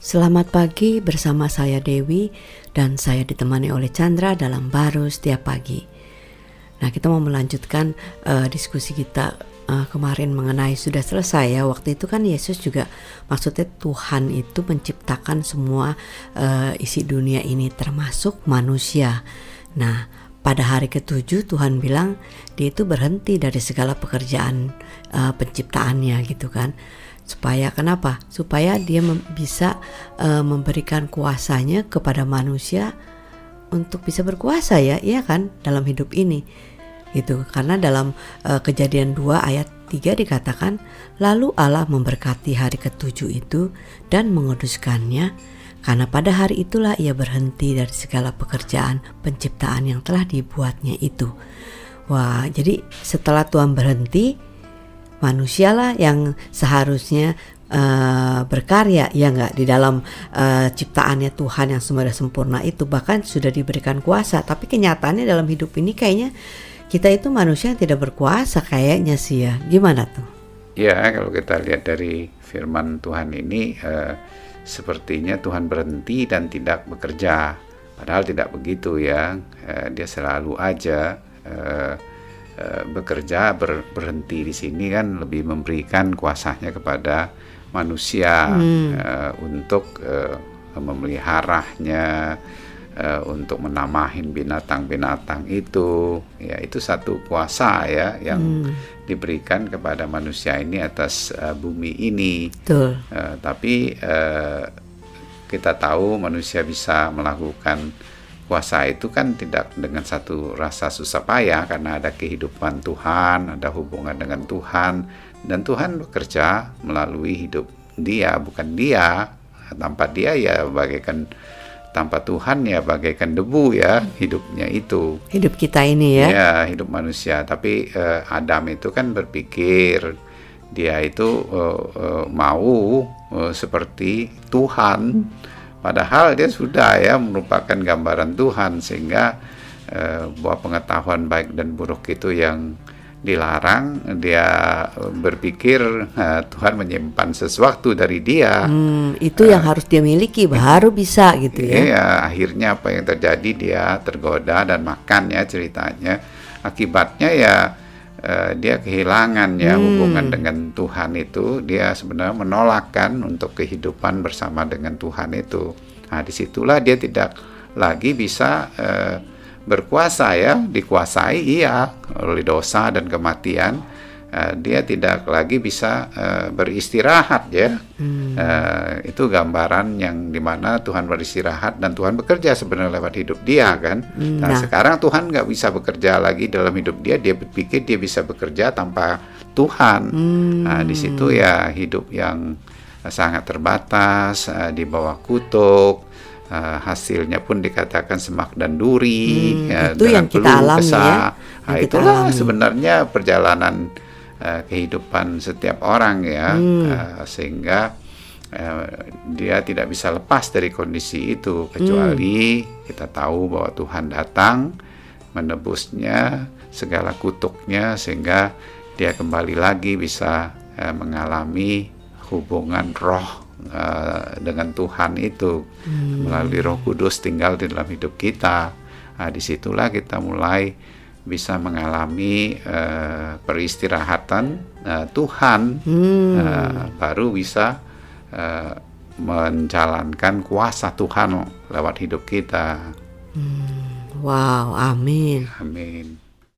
Selamat pagi bersama saya Dewi dan saya ditemani oleh Chandra dalam baru setiap pagi. Nah, kita mau melanjutkan uh, diskusi kita uh, kemarin mengenai sudah selesai ya. Waktu itu kan Yesus juga maksudnya Tuhan itu menciptakan semua uh, isi dunia ini termasuk manusia. Nah, pada hari ketujuh Tuhan bilang dia itu berhenti dari segala pekerjaan uh, penciptaannya gitu kan supaya kenapa? Supaya dia mem bisa uh, memberikan kuasanya kepada manusia untuk bisa berkuasa ya iya kan? Dalam hidup ini. Itu karena dalam uh, kejadian 2 ayat 3 dikatakan lalu Allah memberkati hari ketujuh itu dan menguduskannya. Karena pada hari itulah ia berhenti dari segala pekerjaan penciptaan yang telah dibuatnya itu. Wah, jadi setelah Tuhan berhenti, manusialah yang seharusnya uh, berkarya ya nggak? Di dalam uh, ciptaannya Tuhan yang semuanya sempurna itu bahkan sudah diberikan kuasa. Tapi kenyataannya dalam hidup ini kayaknya kita itu manusia yang tidak berkuasa kayaknya sih ya. Gimana tuh? Ya kalau kita lihat dari firman Tuhan ini uh, sepertinya Tuhan berhenti dan tidak bekerja. Padahal tidak begitu ya. Uh, dia selalu aja uh, bekerja ber, berhenti di sini kan lebih memberikan kuasanya kepada manusia hmm. uh, untuk uh, memeliharanya uh, untuk menamahin binatang-binatang itu ya itu satu kuasa ya yang hmm. diberikan kepada manusia ini atas uh, bumi ini Uh, tapi uh, kita tahu manusia bisa melakukan puasa itu kan tidak dengan satu rasa susah payah karena ada kehidupan Tuhan, ada hubungan dengan Tuhan dan Tuhan bekerja melalui hidup dia, bukan dia. Tanpa dia ya bagaikan tanpa Tuhan ya bagaikan debu ya hidupnya itu. Hidup kita ini ya. Ya, hidup manusia. Tapi uh, Adam itu kan berpikir dia itu uh, uh, mau uh, seperti Tuhan. Padahal dia sudah ya merupakan gambaran Tuhan sehingga eh, bahwa pengetahuan baik dan buruk itu yang dilarang. Dia berpikir eh, Tuhan menyimpan sesuatu dari dia. Hmm, itu yang eh, harus dia miliki baru bisa gitu ya. iya akhirnya apa yang terjadi dia tergoda dan makan ya ceritanya. Akibatnya ya uh, dia kehilangan ya hmm. hubungan dengan Tuhan itu. Dia sebenarnya menolakkan untuk kehidupan bersama dengan Tuhan itu. Nah di situlah dia tidak lagi bisa uh, berkuasa ya dikuasai iya oleh dosa dan kematian uh, dia tidak lagi bisa uh, beristirahat ya. Hmm. Uh, itu gambaran yang di mana Tuhan beristirahat dan Tuhan bekerja sebenarnya lewat hidup dia kan. Hmm. Nah, nah sekarang Tuhan nggak bisa bekerja lagi dalam hidup dia. Dia berpikir dia bisa bekerja tanpa Tuhan. Hmm. Nah di situ ya hidup yang sangat terbatas uh, di bawah kutuk. Uh, hasilnya pun dikatakan semak dan duri hmm, ya, itu yang kita alami ya nah, itulah alami. sebenarnya perjalanan uh, kehidupan setiap orang ya hmm. uh, sehingga uh, dia tidak bisa lepas dari kondisi itu kecuali hmm. kita tahu bahwa Tuhan datang menebusnya segala kutuknya sehingga dia kembali lagi bisa uh, mengalami hubungan roh uh, dengan Tuhan itu hmm. melalui Roh Kudus tinggal di dalam hidup kita. Nah, di situlah kita mulai bisa mengalami uh, peristirahatan uh, Tuhan hmm. uh, baru bisa uh, menjalankan kuasa Tuhan lewat hidup kita. Hmm. Wow, amin. Amin.